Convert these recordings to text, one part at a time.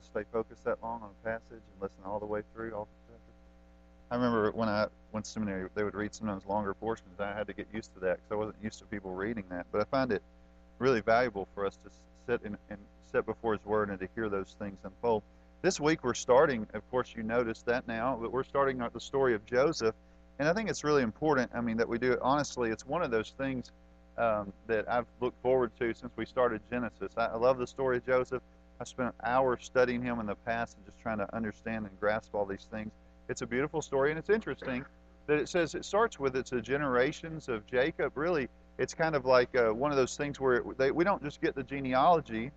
to stay focused that long on a passage and listen all the way through all the chapters. I remember when I went to seminary, they would read sometimes longer portions. I had to get used to that because I wasn't used to people reading that. But I find it really valuable for us to sit and, and sit before His Word and to hear those things unfold. This week we're starting, of course, you noticed that now, but we're starting the story of Joseph. And I think it's really important, I mean, that we do it honestly. It's one of those things um, that I've looked forward to since we started Genesis. I, I love the story of Joseph. I spent hours studying him in the past and just trying to understand and grasp all these things. It's a beautiful story, and it's interesting that it says it starts with it's the generations of Jacob. Really, it's kind of like uh, one of those things where it, they, we don't just get the genealogy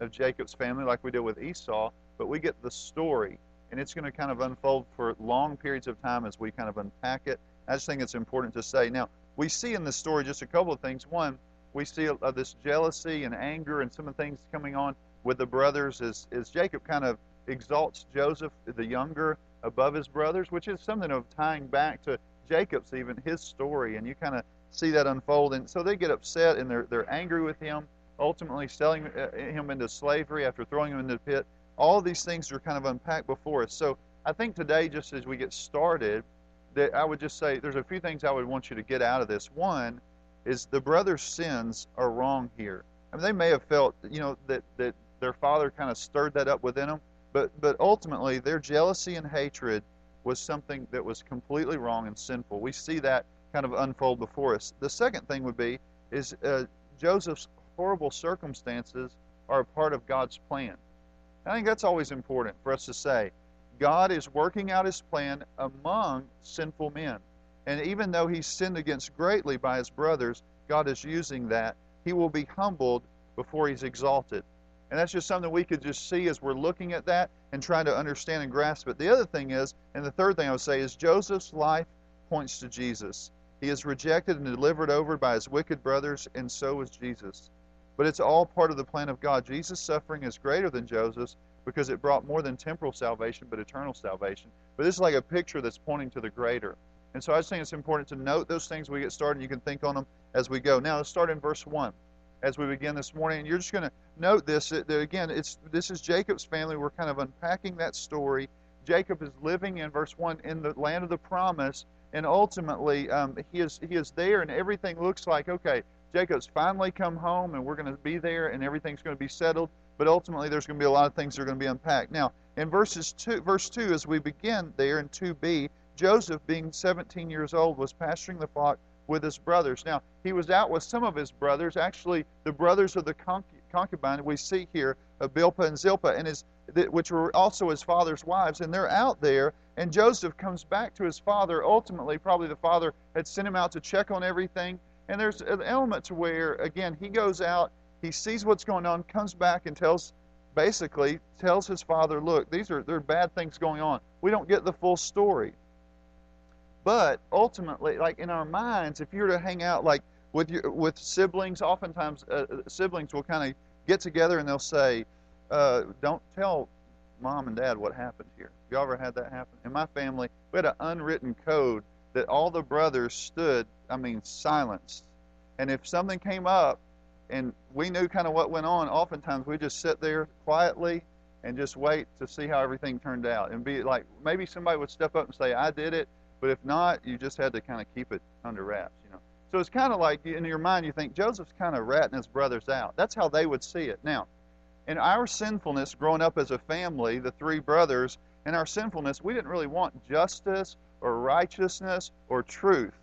of Jacob's family like we did with Esau, but we get the story. And it's going to kind of unfold for long periods of time as we kind of unpack it. I just think it's important to say. Now, we see in this story just a couple of things. One, we see uh, this jealousy and anger and some of the things coming on with the brothers as, as Jacob kind of exalts Joseph, the younger, above his brothers, which is something of tying back to Jacob's even his story, and you kind of see that unfold. And so they get upset and they're they're angry with him, ultimately selling uh, him into slavery after throwing him into the pit. All these things are kind of unpacked before us. So I think today, just as we get started, that I would just say there's a few things I would want you to get out of this. One is the brothers' sins are wrong here. I mean, they may have felt, you know, that that their father kind of stirred that up within them, but but ultimately their jealousy and hatred was something that was completely wrong and sinful. We see that kind of unfold before us. The second thing would be is uh, Joseph's horrible circumstances are a part of God's plan. I think that's always important for us to say. God is working out his plan among sinful men. And even though he sinned against greatly by his brothers, God is using that. He will be humbled before he's exalted. And that's just something we could just see as we're looking at that and trying to understand and grasp it. The other thing is, and the third thing I would say is Joseph's life points to Jesus. He is rejected and delivered over by his wicked brothers, and so is Jesus. But it's all part of the plan of God. Jesus' suffering is greater than Joseph's because it brought more than temporal salvation, but eternal salvation. But this is like a picture that's pointing to the greater. And so I just think it's important to note those things we get started. You can think on them as we go. Now, let's start in verse 1 as we begin this morning. And you're just going to note this. That, again, it's this is Jacob's family. We're kind of unpacking that story. Jacob is living in verse one in the land of the promise, and ultimately um, he is he is there, and everything looks like okay. Jacob's finally come home, and we're going to be there, and everything's going to be settled. But ultimately, there's going to be a lot of things that are going to be unpacked. Now, in verses two, verse two, as we begin there in two B, Joseph, being 17 years old, was pasturing the flock with his brothers. Now, he was out with some of his brothers, actually, the brothers of the concubine we see here, of Bilhah and Zilpah, and his, which were also his father's wives, and they're out there. And Joseph comes back to his father. Ultimately, probably the father had sent him out to check on everything. And there's an element to where, again, he goes out, he sees what's going on, comes back and tells, basically, tells his father, look, these are there are bad things going on. We don't get the full story. But ultimately, like in our minds, if you were to hang out like with your with siblings, oftentimes uh, uh siblings will kind of get together and they'll say, uh, "Don't tell mom and dad what happened here." You ever had that happen? In my family, we had an unwritten code that all the brothers stood, I mean, silenced. And if something came up and we knew kind of what went on, oftentimes we just sit there quietly and just wait to see how everything turned out. And be like, maybe somebody would step up and say, I did it. But if not, you just had to kind of keep it under wraps, you know. So it's kind of like in your mind you think Joseph's kind of ratting his brothers out. That's how they would see it. Now, in our sinfulness, growing up as a family, the three brothers, in our sinfulness, we didn't really want justice or righteousness or truth.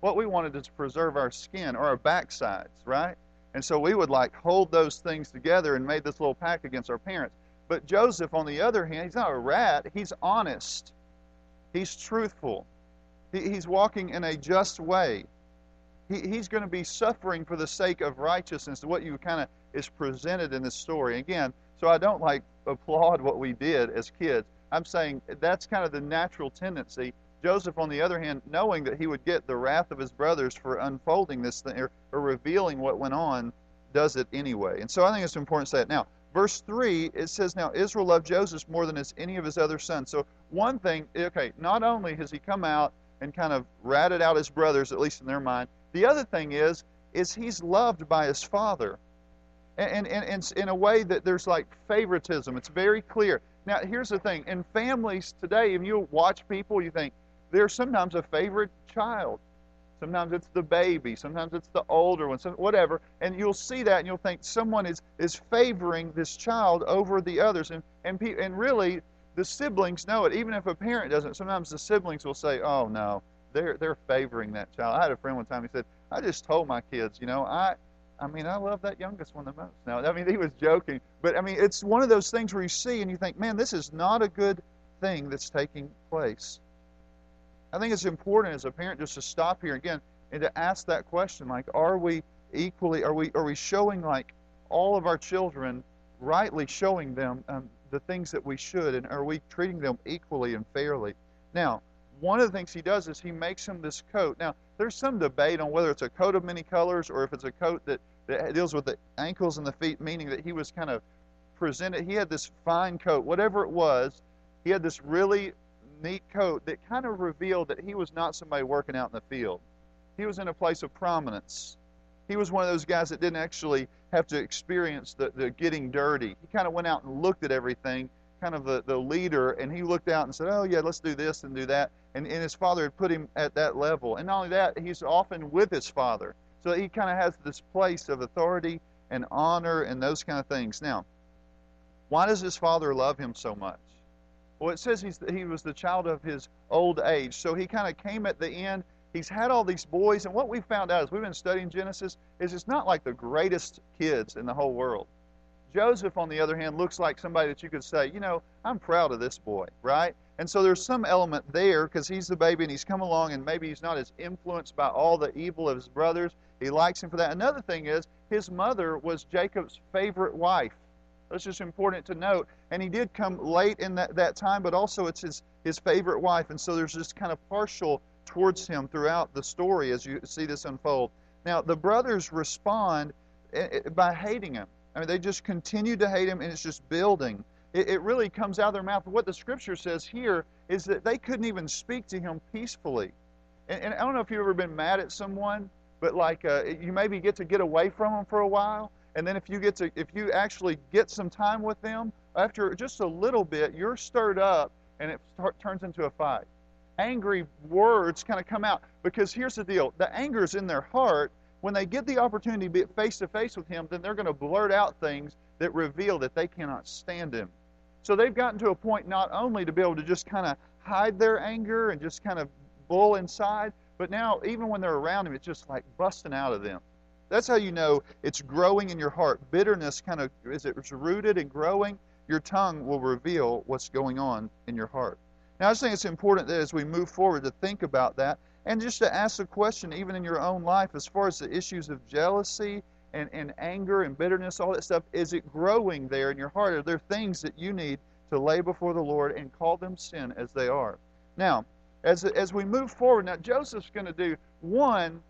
What we wanted is to preserve our skin or our backsides, right? And so we would like hold those things together and made this little pact against our parents. But Joseph, on the other hand, he's not a rat, he's honest. He's truthful. He, he's walking in a just way. He, he's going to be suffering for the sake of righteousness, what you kind of is presented in this story. Again, so I don't like applaud what we did as kids. I'm saying that's kind of the natural tendency. Joseph, on the other hand, knowing that he would get the wrath of his brothers for unfolding this thing or, or revealing what went on, does it anyway. And so I think it's important to say it. Now, verse 3, it says, Now Israel loved Joseph more than any of his other sons. So one thing, okay, not only has he come out and kind of ratted out his brothers, at least in their mind, the other thing is, is he's loved by his father. And, and, and in a way that there's like favoritism. It's very clear. Now, here's the thing in families today, if you watch people, you think there's sometimes a favorite child. Sometimes it's the baby. Sometimes it's the older one. Whatever. And you'll see that and you'll think someone is, is favoring this child over the others. And, and, and really, the siblings know it. Even if a parent doesn't, sometimes the siblings will say, oh, no, they're, they're favoring that child. I had a friend one time, he said, I just told my kids, you know, I, I mean, I love that youngest one the most. Now, I mean, he was joking, but I mean, it's one of those things where you see and you think, man, this is not a good thing that's taking place. I think it's important as a parent just to stop here again and to ask that question, like, are we equally, are we, are we showing like all of our children rightly showing them um, the things that we should, and are we treating them equally and fairly? Now, one of the things he does is he makes him this coat. Now, there's some debate on whether it's a coat of many colors or if it's a coat that, that deals with the ankles and the feet, meaning that he was kind of presented. He had this fine coat, whatever it was. He had this really neat coat that kind of revealed that he was not somebody working out in the field. He was in a place of prominence. He was one of those guys that didn't actually have to experience the, the getting dirty. He kind of went out and looked at everything, kind of the, the leader, and he looked out and said, Oh, yeah, let's do this and do that. And, and his father had put him at that level. And not only that, he's often with his father. So he kind of has this place of authority and honor and those kind of things. Now, why does his father love him so much? Well, it says he's, he was the child of his old age. So he kind of came at the end he's had all these boys, and what we found out as we've been studying Genesis is it's not like the greatest kids in the whole world. Joseph, on the other hand, looks like somebody that you could say, you know, I'm proud of this boy, right? And so there's some element there because he's the baby and he's come along and maybe he's not as influenced by all the evil of his brothers. He likes him for that. Another thing is his mother was Jacob's favorite wife. That's just important to note. And he did come late in that, that time, but also it's his, his favorite wife. And so there's this kind of partial towards him throughout the story as you see this unfold. Now, the brothers respond eh, eh, by hating him. I mean, they just continue to hate him, and it's just building. It, it really comes out of their mouth. What the scripture says here is that they couldn't even speak to him peacefully. And, and I don't know if you've ever been mad at someone, but like uh, you maybe get to get away from them for a while, and then if you get to, if you actually get some time with them, after just a little bit, you're stirred up, and it start, turns into a fight angry words kind of come out. Because here's the deal the anger is in their heart. When they get the opportunity to be face to face with Him, then they're going to blurt out things that reveal that they cannot stand Him. So they've gotten to a point not only to be able to just kind of hide their anger and just kind of bull inside, but now even when they're around Him, it's just like busting out of them. That's how you know it's growing in your heart. Bitterness kind of, is it's rooted and growing, your tongue will reveal what's going on in your heart. Now, I just think it's important that as we move forward to think about that and just to ask the question, even in your own life, as far as the issues of jealousy and, and anger and bitterness, all that stuff, is it growing there in your heart? Are there things that you need to lay before the Lord and call them sin as they are? Now, as, as we move forward, now Joseph's going to do one,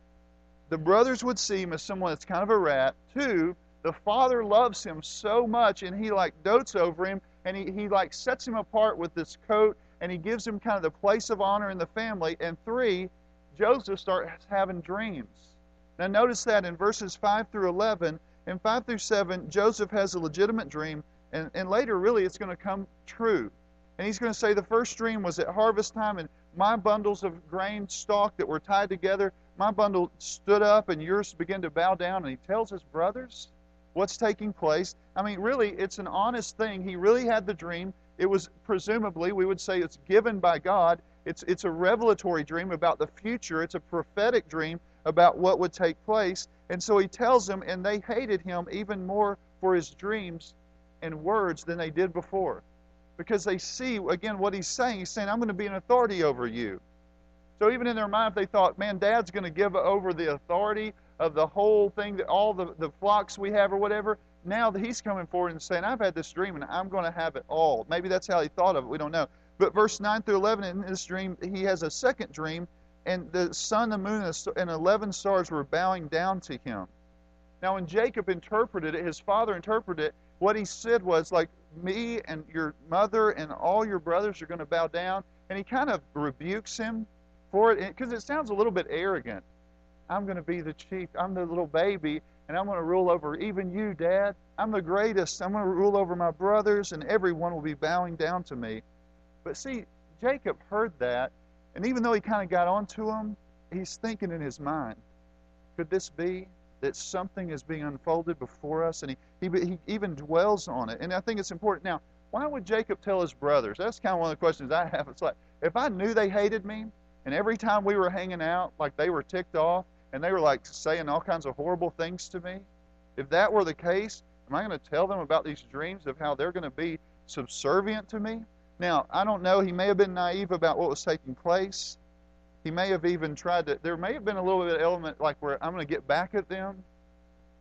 the brothers would see him as someone that's kind of a rat. Two, the father loves him so much and he like dotes over him and he, he like sets him apart with this coat and he gives him kind of the place of honor in the family. And three, Joseph starts having dreams. Now, notice that in verses 5 through 11, in 5 through 7, Joseph has a legitimate dream, and, and later, really, it's going to come true. And he's going to say, The first dream was at harvest time, and my bundles of grain stalk that were tied together, my bundle stood up, and yours began to bow down. And he tells his brothers what's taking place. I mean, really, it's an honest thing. He really had the dream. It was presumably, we would say it's given by God. It's, it's a revelatory dream about the future, it's a prophetic dream about what would take place. And so he tells them, and they hated him even more for his dreams and words than they did before. Because they see, again, what he's saying. He's saying, I'm going to be an authority over you. So even in their mind, they thought, man, dad's going to give over the authority of the whole thing, that all the, the flocks we have or whatever now that he's coming forward and saying, I've had this dream and I'm going to have it all. Maybe that's how he thought of it. We don't know. But verse 9 through 11 in this dream, he has a second dream, and the sun, the moon, and 11 stars were bowing down to him. Now, when Jacob interpreted it, his father interpreted it, what he said was, like, me and your mother and all your brothers are going to bow down. And he kind of rebukes him for it because it sounds a little bit arrogant. I'm going to be the chief. I'm the little baby, and I'm going to rule over even you, Dad. I'm the greatest. I'm going to rule over my brothers, and everyone will be bowing down to me. But see, Jacob heard that, and even though he kind of got onto him, he's thinking in his mind, could this be that something is being unfolded before us? And he, he, he even dwells on it. And I think it's important. Now, why would Jacob tell his brothers? That's kind of one of the questions I have. It's like, if I knew they hated me, and every time we were hanging out, like they were ticked off, and they were like saying all kinds of horrible things to me, if that were the case, am I going to tell them about these dreams of how they're going to be subservient to me? Now, I don't know. He may have been naive about what was taking place. He may have even tried to, there may have been a little bit of element like where I'm going to get back at them.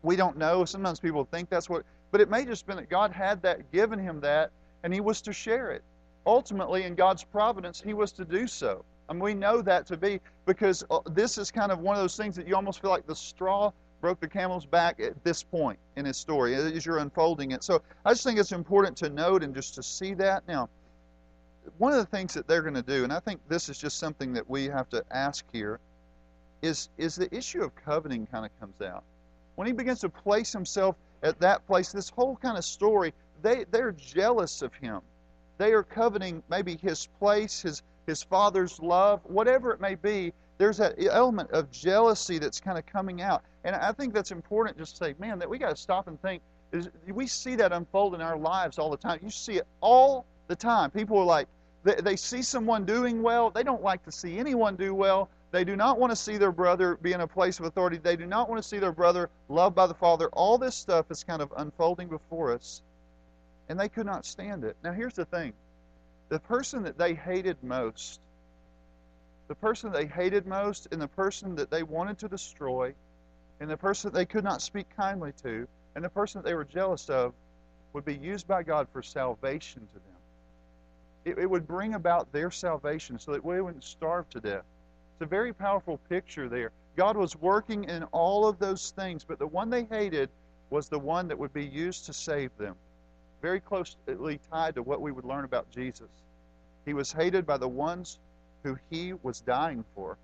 We don't know. Sometimes people think that's what, but it may just been that God had that, given him that, and he was to share it. Ultimately, in God's providence, he was to do so. And we know that to be because uh, this is kind of one of those things that you almost feel like the straw broke the camel's back at this point in his story as you're unfolding it. So I just think it's important to note and just to see that. Now, one of the things that they're going to do, and I think this is just something that we have to ask here, is, is the issue of coveting kind of comes out. When he begins to place himself at that place, this whole kind of story, they, they're jealous of him. They are coveting maybe his place, his, his father's love, whatever it may be. There's that element of jealousy that's kind of coming out. And I think that's important just to say, man, that we got to stop and think. Is, we see that unfold in our lives all the time. You see it all the time. People are like, they, they see someone doing well. They don't like to see anyone do well. They do not want to see their brother be in a place of authority. They do not want to see their brother loved by the Father. All this stuff is kind of unfolding before us, and they could not stand it. Now, here's the thing the person that they hated most, the person they hated most, and the person that they wanted to destroy, and the person that they could not speak kindly to, and the person that they were jealous of, would be used by God for salvation to them. It, it would bring about their salvation so that we wouldn't starve to death. It's a very powerful picture there. God was working in all of those things, but the one they hated was the one that would be used to save them. Very closely tied to what we would learn about Jesus. He was hated by the ones who he was dying for.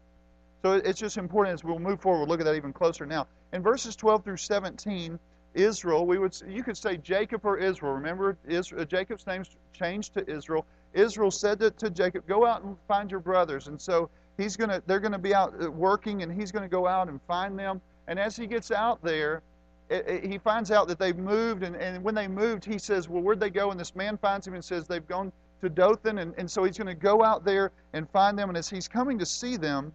So it's just important as we'll move forward, we'll look at that even closer now. In verses 12 through 17, Israel, we would you could say Jacob or Israel. Remember, Israel, Jacob's name's changed to Israel. Israel said to, to Jacob, "Go out and find your brothers." And so he's gonna, they're gonna be out uh, working, and he's gonna go out and find them. And as he gets out there, it, it, he finds out that they've moved. And, and when they moved, he says, "Well, where'd they go?" And this man finds him and says, "They've gone to Dothan." And, and so he's going to go out there and find them. And as he's coming to see them,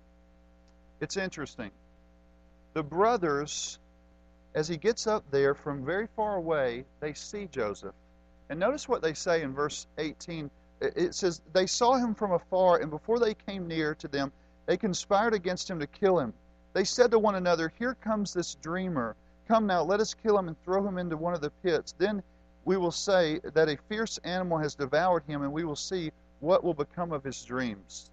it's interesting. The brothers, as he gets up there from very far away, they see Joseph. And notice what they say in verse 18 it says, They saw him from afar, and before they came near to them, they conspired against him to kill him. They said to one another, Here comes this dreamer. Come now, let us kill him and throw him into one of the pits. Then we will say that a fierce animal has devoured him, and we will see what will become of his dreams.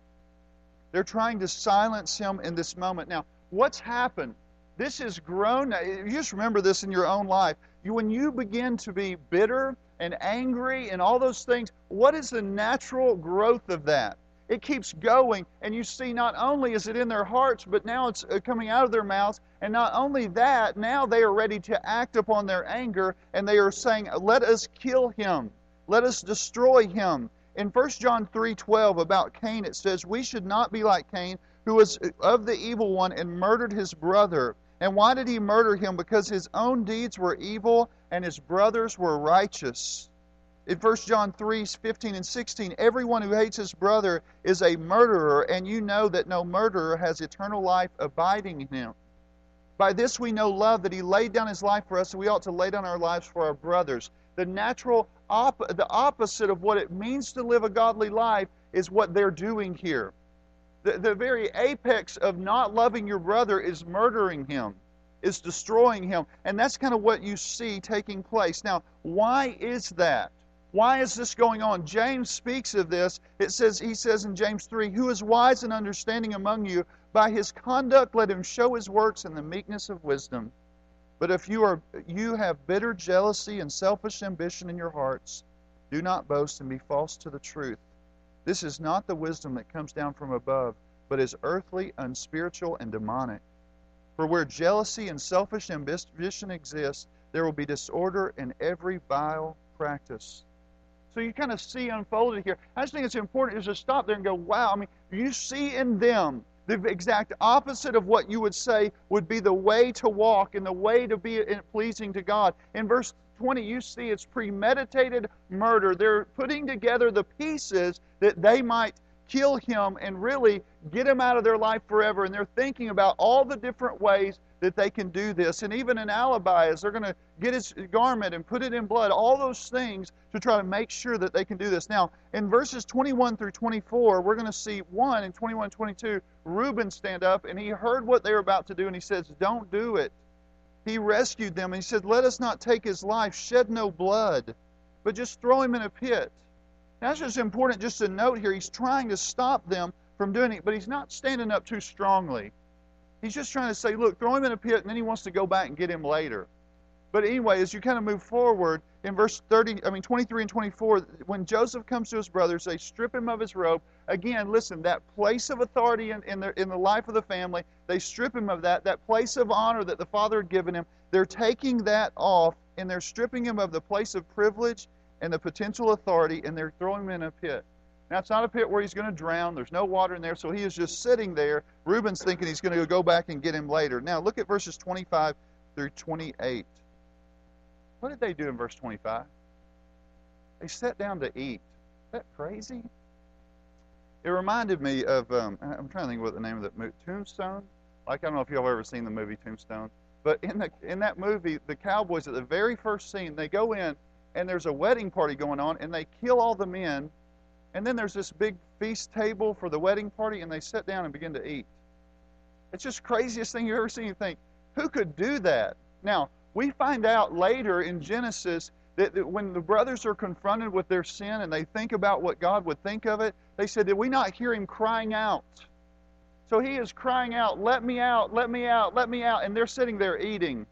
They're trying to silence him in this moment. Now, what's happened? This has grown. You just remember this in your own life. You, when you begin to be bitter and angry and all those things, what is the natural growth of that? It keeps going, and you see not only is it in their hearts, but now it's uh, coming out of their mouths. And not only that, now they are ready to act upon their anger, and they are saying, Let us kill him, let us destroy him. In 1 John 3:12 about Cain it says, "We should not be like Cain, who was of the evil one and murdered his brother." And why did he murder him? Because his own deeds were evil and his brothers were righteous. In 1 John 3 15 and 16, everyone who hates his brother is a murderer, and you know that no murderer has eternal life abiding in him. By this we know love, that he laid down his life for us, and we ought to lay down our lives for our brothers. The natural, op- the opposite of what it means to live a godly life is what they're doing here. The, the very apex of not loving your brother is murdering him, is destroying him. And that's kind of what you see taking place. Now, why is that? Why is this going on? James speaks of this. It says, he says in James 3, Who is wise and understanding among you? By his conduct let him show his works in the meekness of wisdom. But if you are you have bitter jealousy and selfish ambition in your hearts, do not boast and be false to the truth. This is not the wisdom that comes down from above, but is earthly, unspiritual, and demonic. For where jealousy and selfish ambition exist, there will be disorder in every vile practice. So you kind of see unfolded here. I just think it's important is to stop there and go, wow, I mean, you see in them the exact opposite of what you would say would be the way to walk and the way to be uh, pleasing to God. In verse 20, you see it's premeditated murder. They're putting together the pieces that they might kill him and really get him out of their life forever. And they're thinking about all the different ways that they can do this. And even an alibi is they're going to get his garment and put it in blood, all those things to try to make sure that they can do this. Now, in verses 21 through 24, we're going to see one in 21 22, Reuben stand up and he heard what they were about to do and he says, Don't do it. He rescued them and he said, Let us not take his life, shed no blood, but just throw him in a pit. Now, That's just important just to note here. He's trying to stop them from doing it, but he's not standing up too strongly. He's just trying to say, look, throw him in a pit, and then he wants to go back and get him later. But anyway, as you kind of move forward in verse 30, I mean 23 and 24, when Joseph comes to his brothers, they strip him of his robe. Again, listen, that place of authority in, in, the, in the life of the family, they strip him of that. That place of honor that the father had given him, they're taking that off, and they're stripping him of the place of privilege and the potential authority, and they're throwing him in a pit. Now, it's not a pit where he's going to drown. There's no water in there, so he is just sitting there. Reuben's thinking he's going to go back and get him later. Now, look at verses 25 through 28. What did they do in verse 25? They sat down to eat. Is that crazy? It reminded me of, um, I'm trying to think what the name of that movie, Tombstone? Like, I don't know if y'all ever seen the movie Tombstone, but in, the, in that movie, the cowboys at the very first scene, they go in and there's a wedding party going on, and they kill all the men, and then there's this big feast table for the wedding party, and they sit down and begin to eat. It's just craziest thing you've ever seen. You think, who could do that? Now, we find out later in Genesis that, when the brothers are confronted with their sin and they think about what God would think of it, they said, Did we not hear him crying out? So he is crying out, Let me out, let me out, let me out. And they're sitting there eating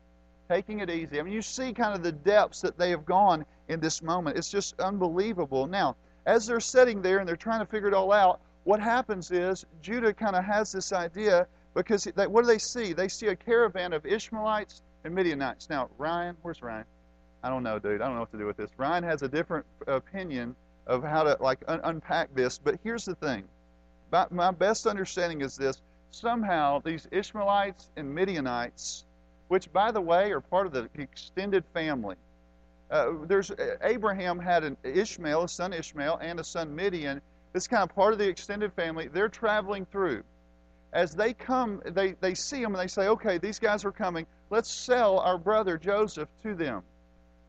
taking it easy. I mean, you see kind of the depths that they have gone in this moment. It's just unbelievable. Now, as they're sitting there and they're trying to figure it all out, what happens is Judah kind of has this idea because they, what do they see? They see a caravan of Ishmaelites and Midianites. Now, Ryan, where's Ryan? I don't know, dude. I don't know what to do with this. Ryan has a different opinion of how to like un- unpack this, but here's the thing. My, my best understanding is this: somehow these Ishmaelites and Midianites which, by the way, are part of the extended family. Uh, there's uh, Abraham had an Ishmael, a son Ishmael, and a son Midian. This kind of part of the extended family. They're traveling through. As they come, they, they see them and they say, okay, these guys are coming. Let's sell our brother Joseph to them.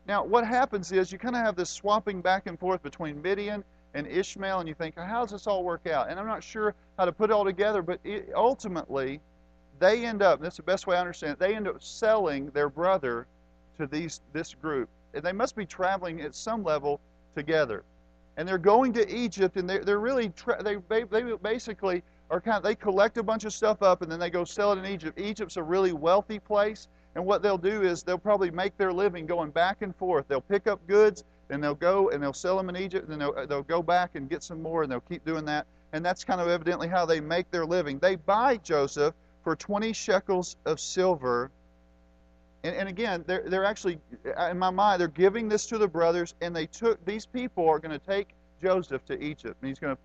Now, what happens is you kind of have this swapping back and forth between Midian and Ishmael, and you think, how does this all work out? And I'm not sure how to put it all together, but it, ultimately, they end up, that's the best way I understand it, they end up selling their brother to these this group. And they must be traveling at some level together. And they're going to Egypt, and they're, they're really, tra- they, they basically are kind of, they collect a bunch of stuff up, and then they go sell it in Egypt. Egypt's a really wealthy place, and what they'll do is they'll probably make their living going back and forth. They'll pick up goods, and they'll go and they'll sell them in Egypt, and then they'll, they'll go back and get some more, and they'll keep doing that. And that's kind of evidently how they make their living. They buy Joseph for 20 shekels of silver. And, and again, they're, they're actually, uh, in my mind, they're giving this to the brothers, and they took, these people are going to take Joseph to Egypt. And he's going to,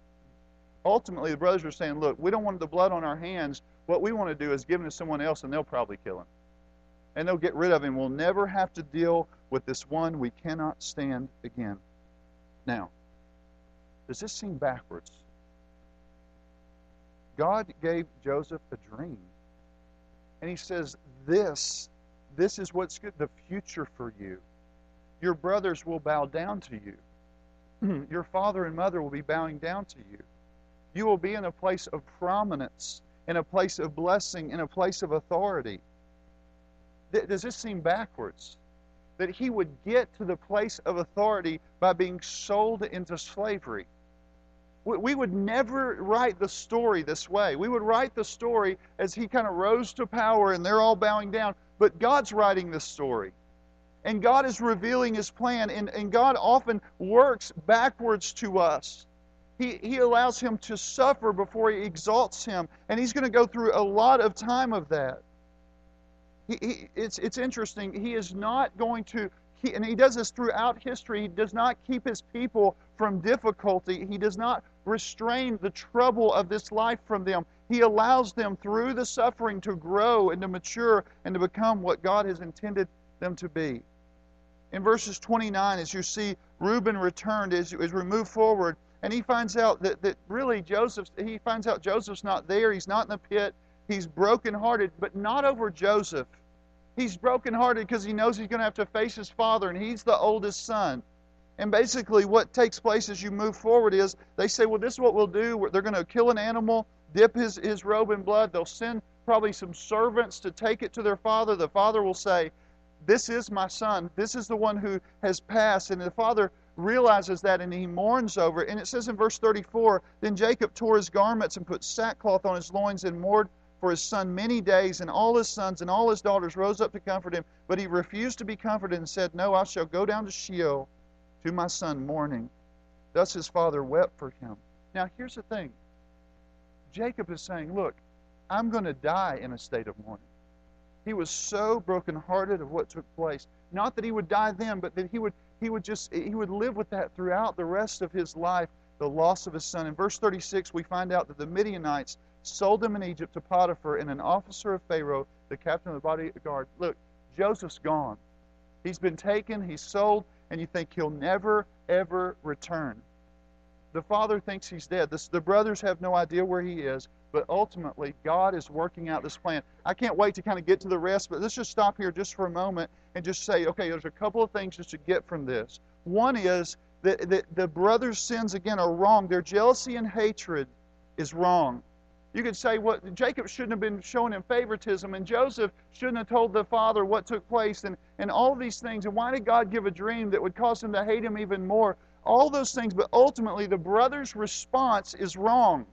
ultimately, the brothers are saying, look, we don't want the blood on our hands. What we want to do is give him to someone else, and they'll probably kill him. And they'll get rid of him. We'll never have to deal with this one we cannot stand again. Now, does this seem backwards? God gave Joseph a dream. And he says, This, this is what's good, the future for you. Your brothers will bow down to you. Your father and mother will be bowing down to you. You will be in a place of prominence, in a place of blessing, in a place of authority. Does this seem backwards? That he would get to the place of authority by being sold into slavery we would never write the story this way. We would write the story as he kind of rose to power and they're all bowing down. But God's writing this story. And God is revealing his plan. And, and God often works backwards to us. He, he allows him to suffer before he exalts him. And he's going to go through a lot of time of that. He, he, it's, it's interesting. He is not going to, he, and he does this throughout history, he does not keep his people from difficulty. He does not restrain the trouble of this life from them. He allows them through the suffering to grow and to mature and to become what God has intended them to be. In verses 29, as you see, Reuben returned as, as we move forward, and he finds out that, that really Joseph, he finds out Joseph's not there. He's not in the pit. He's brokenhearted, but not over Joseph. He's brokenhearted because he knows he's going to have to face his father, and he's the oldest son. And basically, what takes place as you move forward is they say, Well, this is what we'll do. They're going to kill an animal, dip his, his robe in blood. They'll send probably some servants to take it to their father. The father will say, This is my son. This is the one who has passed. And the father realizes that and he mourns over it. And it says in verse 34 Then Jacob tore his garments and put sackcloth on his loins and mourned for his son many days. And all his sons and all his daughters rose up to comfort him. But he refused to be comforted and said, No, I shall go down to Sheol to my son mourning. Thus his father wept for him. Now here's the thing Jacob is saying, Look, I'm going to die in a state of mourning. He was so brokenhearted of what took place. Not that he would die then, but that he would he would just he would live with that throughout the rest of his life the loss of his son in verse 36 we find out that the midianites sold them in egypt to potiphar and an officer of pharaoh the captain of the bodyguard look joseph's gone he's been taken he's sold and you think he'll never ever return the father thinks he's dead this, the brothers have no idea where he is but ultimately god is working out this plan i can't wait to kind of get to the rest but let's just stop here just for a moment and just say, okay, there's a couple of things just to get from this. One is that, that the brothers' sins, again, are wrong. Their jealousy and hatred is wrong. You could say what Jacob shouldn't have been showing him favoritism, and Joseph shouldn't have told the father what took place, and, and all these things. And why did God give a dream that would cause him to hate him even more? All those things, but ultimately the brother's response is wrong.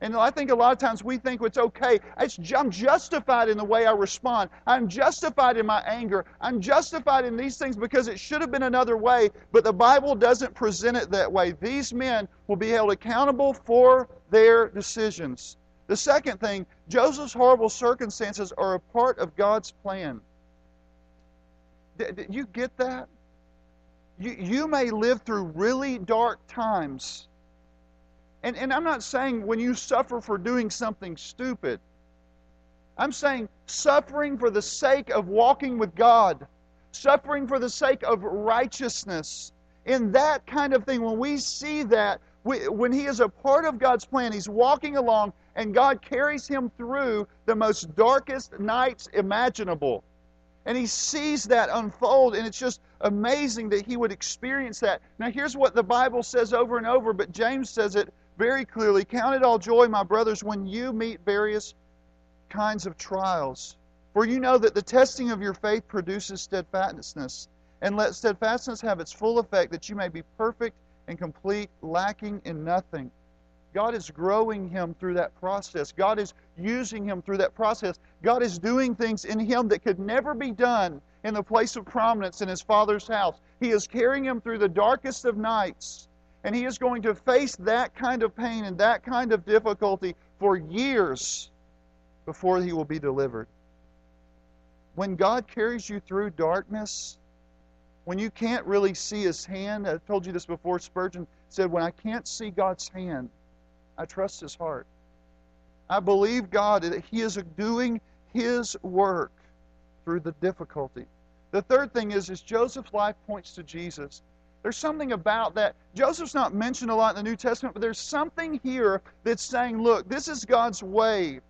And I think a lot of times we think it's okay. It's, I'm justified in the way I respond. I'm justified in my anger. I'm justified in these things because it should have been another way. But the Bible doesn't present it that way. These men will be held accountable for their decisions. The second thing, Joseph's horrible circumstances are a part of God's plan. Did you get that? You, you may live through really dark times and, and I'm not saying when you suffer for doing something stupid. I'm saying suffering for the sake of walking with God, suffering for the sake of righteousness. In that kind of thing, when we see that, we, when he is a part of God's plan, he's walking along and God carries him through the most darkest nights imaginable. And he sees that unfold, and it's just amazing that he would experience that. Now, here's what the Bible says over and over, but James says it very clearly Count it all joy, my brothers, when you meet various kinds of trials. For you know that the testing of your faith produces steadfastness. And let steadfastness have its full effect, that you may be perfect and complete, lacking in nothing. God is growing him through that process. God is using him through that process. God is doing things in him that could never be done in the place of prominence in his Father's house. He is carrying him through the darkest of nights and he is going to face that kind of pain and that kind of difficulty for years before he will be delivered. When God carries you through darkness, when you can't really see his hand, I've told you this before, Spurgeon said, When I can't see God's hand, I trust his heart. I believe God that he is doing his work through the difficulty. The third thing is, is Joseph's life points to Jesus. There's something about that. Joseph's not mentioned a lot in the New Testament, but there's something here that's saying, look, this is God's way.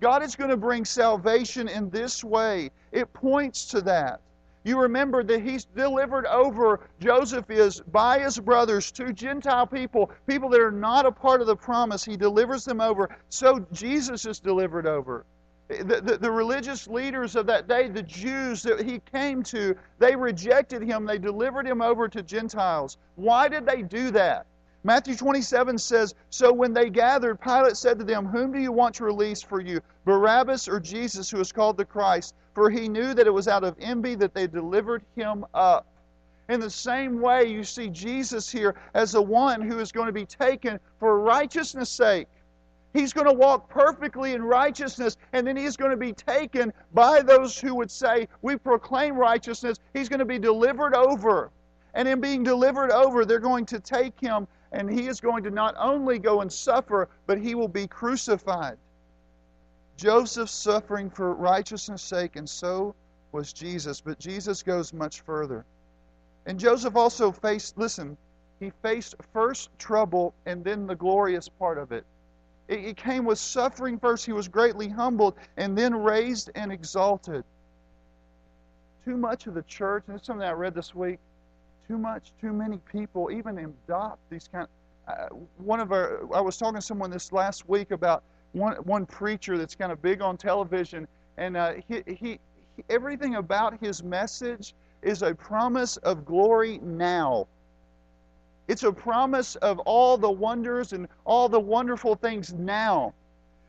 God is going to bring salvation in this way. It points to that. You remember that he's delivered over, Joseph is, by his brothers to Gentile people, people that are not a part of the promise. He delivers them over. So Jesus is delivered over. The, the, the, religious leaders of that day, the Jews that he came to, they rejected him. They delivered him over to Gentiles. Why did they do that? Matthew 27 says, So when they gathered, Pilate said to them, Whom do you want to release for you, Barabbas or Jesus, who is called the Christ? For he knew that it was out of envy that they delivered him up. In the same way, you see Jesus here as the one who is going to be taken for righteousness' sake. He's going to walk perfectly in righteousness, and then he's going to be taken by those who would say, We proclaim righteousness. He's going to be delivered over. And in being delivered over, they're going to take him, and he is going to not only go and suffer, but he will be crucified. Joseph suffering for righteousness' sake, and so was Jesus. But Jesus goes much further. And Joseph also faced, listen, he faced first trouble and then the glorious part of it. It, came with suffering first. He was greatly humbled and then raised and exalted. Too much of the church, and it's something I read this week, too much, too many people even adopt these kind of, uh, one of our, I was talking to someone this last week about one, one preacher that's kind of big on television, and uh, he, he, he, everything about his message is a promise of glory now. It's a promise of all the wonders and all the wonderful things now.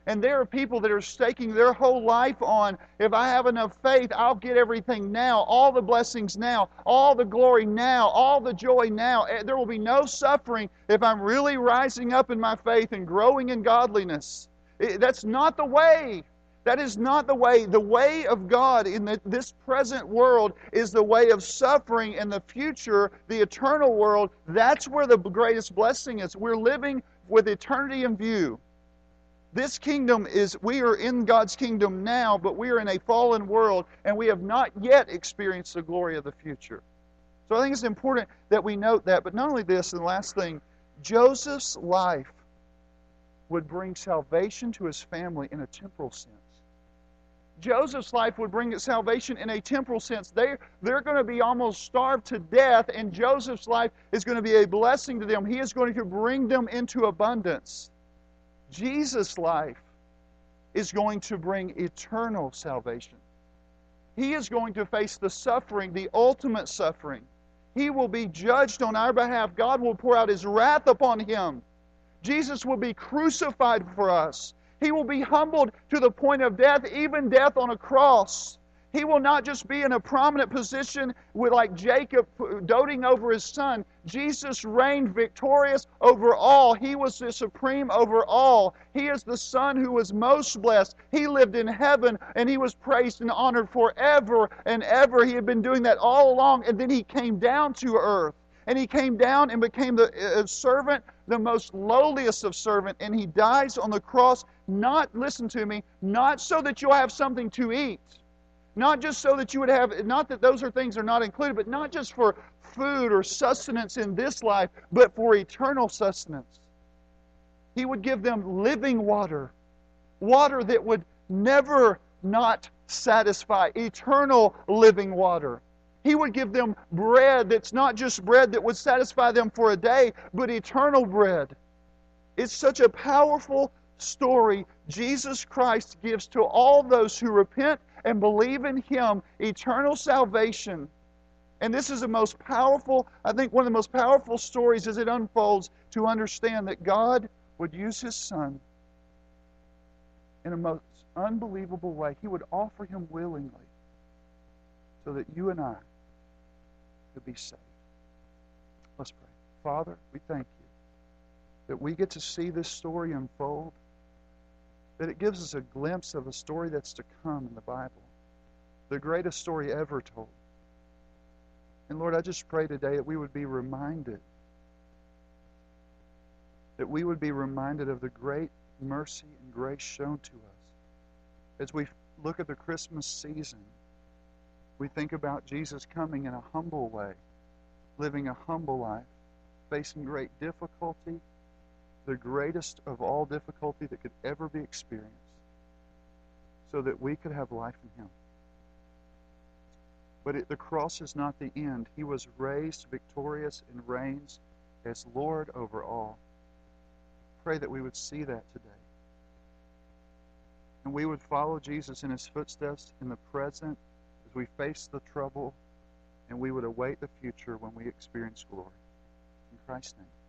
And there are people that are staking their whole life on if I have enough faith, I'll get everything now, all the blessings now, all the glory now, all the joy now. Eh, there will be no suffering if I'm really rising up in my faith and growing in godliness. Eh, that's not the way. That is not the way. The way of God in the, this present world is the way of suffering. In the future, the eternal world, that's where the greatest blessing is. We're living with eternity in view. This kingdom is, we are in God's kingdom now, but we are in a fallen world, and we have not yet experienced the glory of the future. So I think it's important that we note that. But not only this, and the last thing, Joseph's life would bring salvation to his family in a temporal sense. Joseph's life would bring salvation in a temporal sense. They, they're going to be almost starved to death, and Joseph's life is going to be a blessing to them. He is going to bring them into abundance. Jesus' life is going to bring eternal salvation. He is going to face the suffering, the ultimate suffering. He will be judged on our behalf. God will pour out His wrath upon him. Jesus will be crucified for us. He will be humbled to the point of death, even death on a cross. He will not just be in a prominent position with like Jacob doting over his son. Jesus reigned victorious over all. He was the supreme over all. He is the son who was most blessed. He lived in heaven and he was praised and honored forever and ever. He had been doing that all along and then he came down to earth. And he came down and became the uh, servant, the most lowliest of servant, and he dies on the cross, not, listen to me, not so that you'll have something to eat, not just so that you would have, not that those are things are not included, but not just for food or sustenance in this life, but for eternal sustenance. He would give them living water, water that would never not satisfy, eternal living water. He would give them bread that's not just bread that would satisfy them for a day, but eternal bread. It's such a powerful story Jesus Christ gives to all those who repent and believe in Him eternal salvation. And this is the most powerful, I think, one of the most powerful stories as it unfolds to understand that God would use His Son in a most unbelievable way. He would offer Him willingly so that you and I could be saved. Let's pray. Father, we thank you that we get to see this story unfold, that it gives us a glimpse of a story that's to come in the Bible, the greatest story ever told. And Lord, I just pray today that we would be reminded, that we would be reminded of the great mercy and grace shown to us as we look at the Christmas season we think about Jesus coming in a humble way, living a humble life, facing great difficulty, the greatest of all difficulty that could ever be experienced, so that we could have life in Him. But it, the cross is not the end. He was raised victorious and reigns as Lord over all. Pray that we would see that today. And we would follow Jesus in his footsteps in the present as we face the trouble and we would await the future when we experience glory. In Christ's name.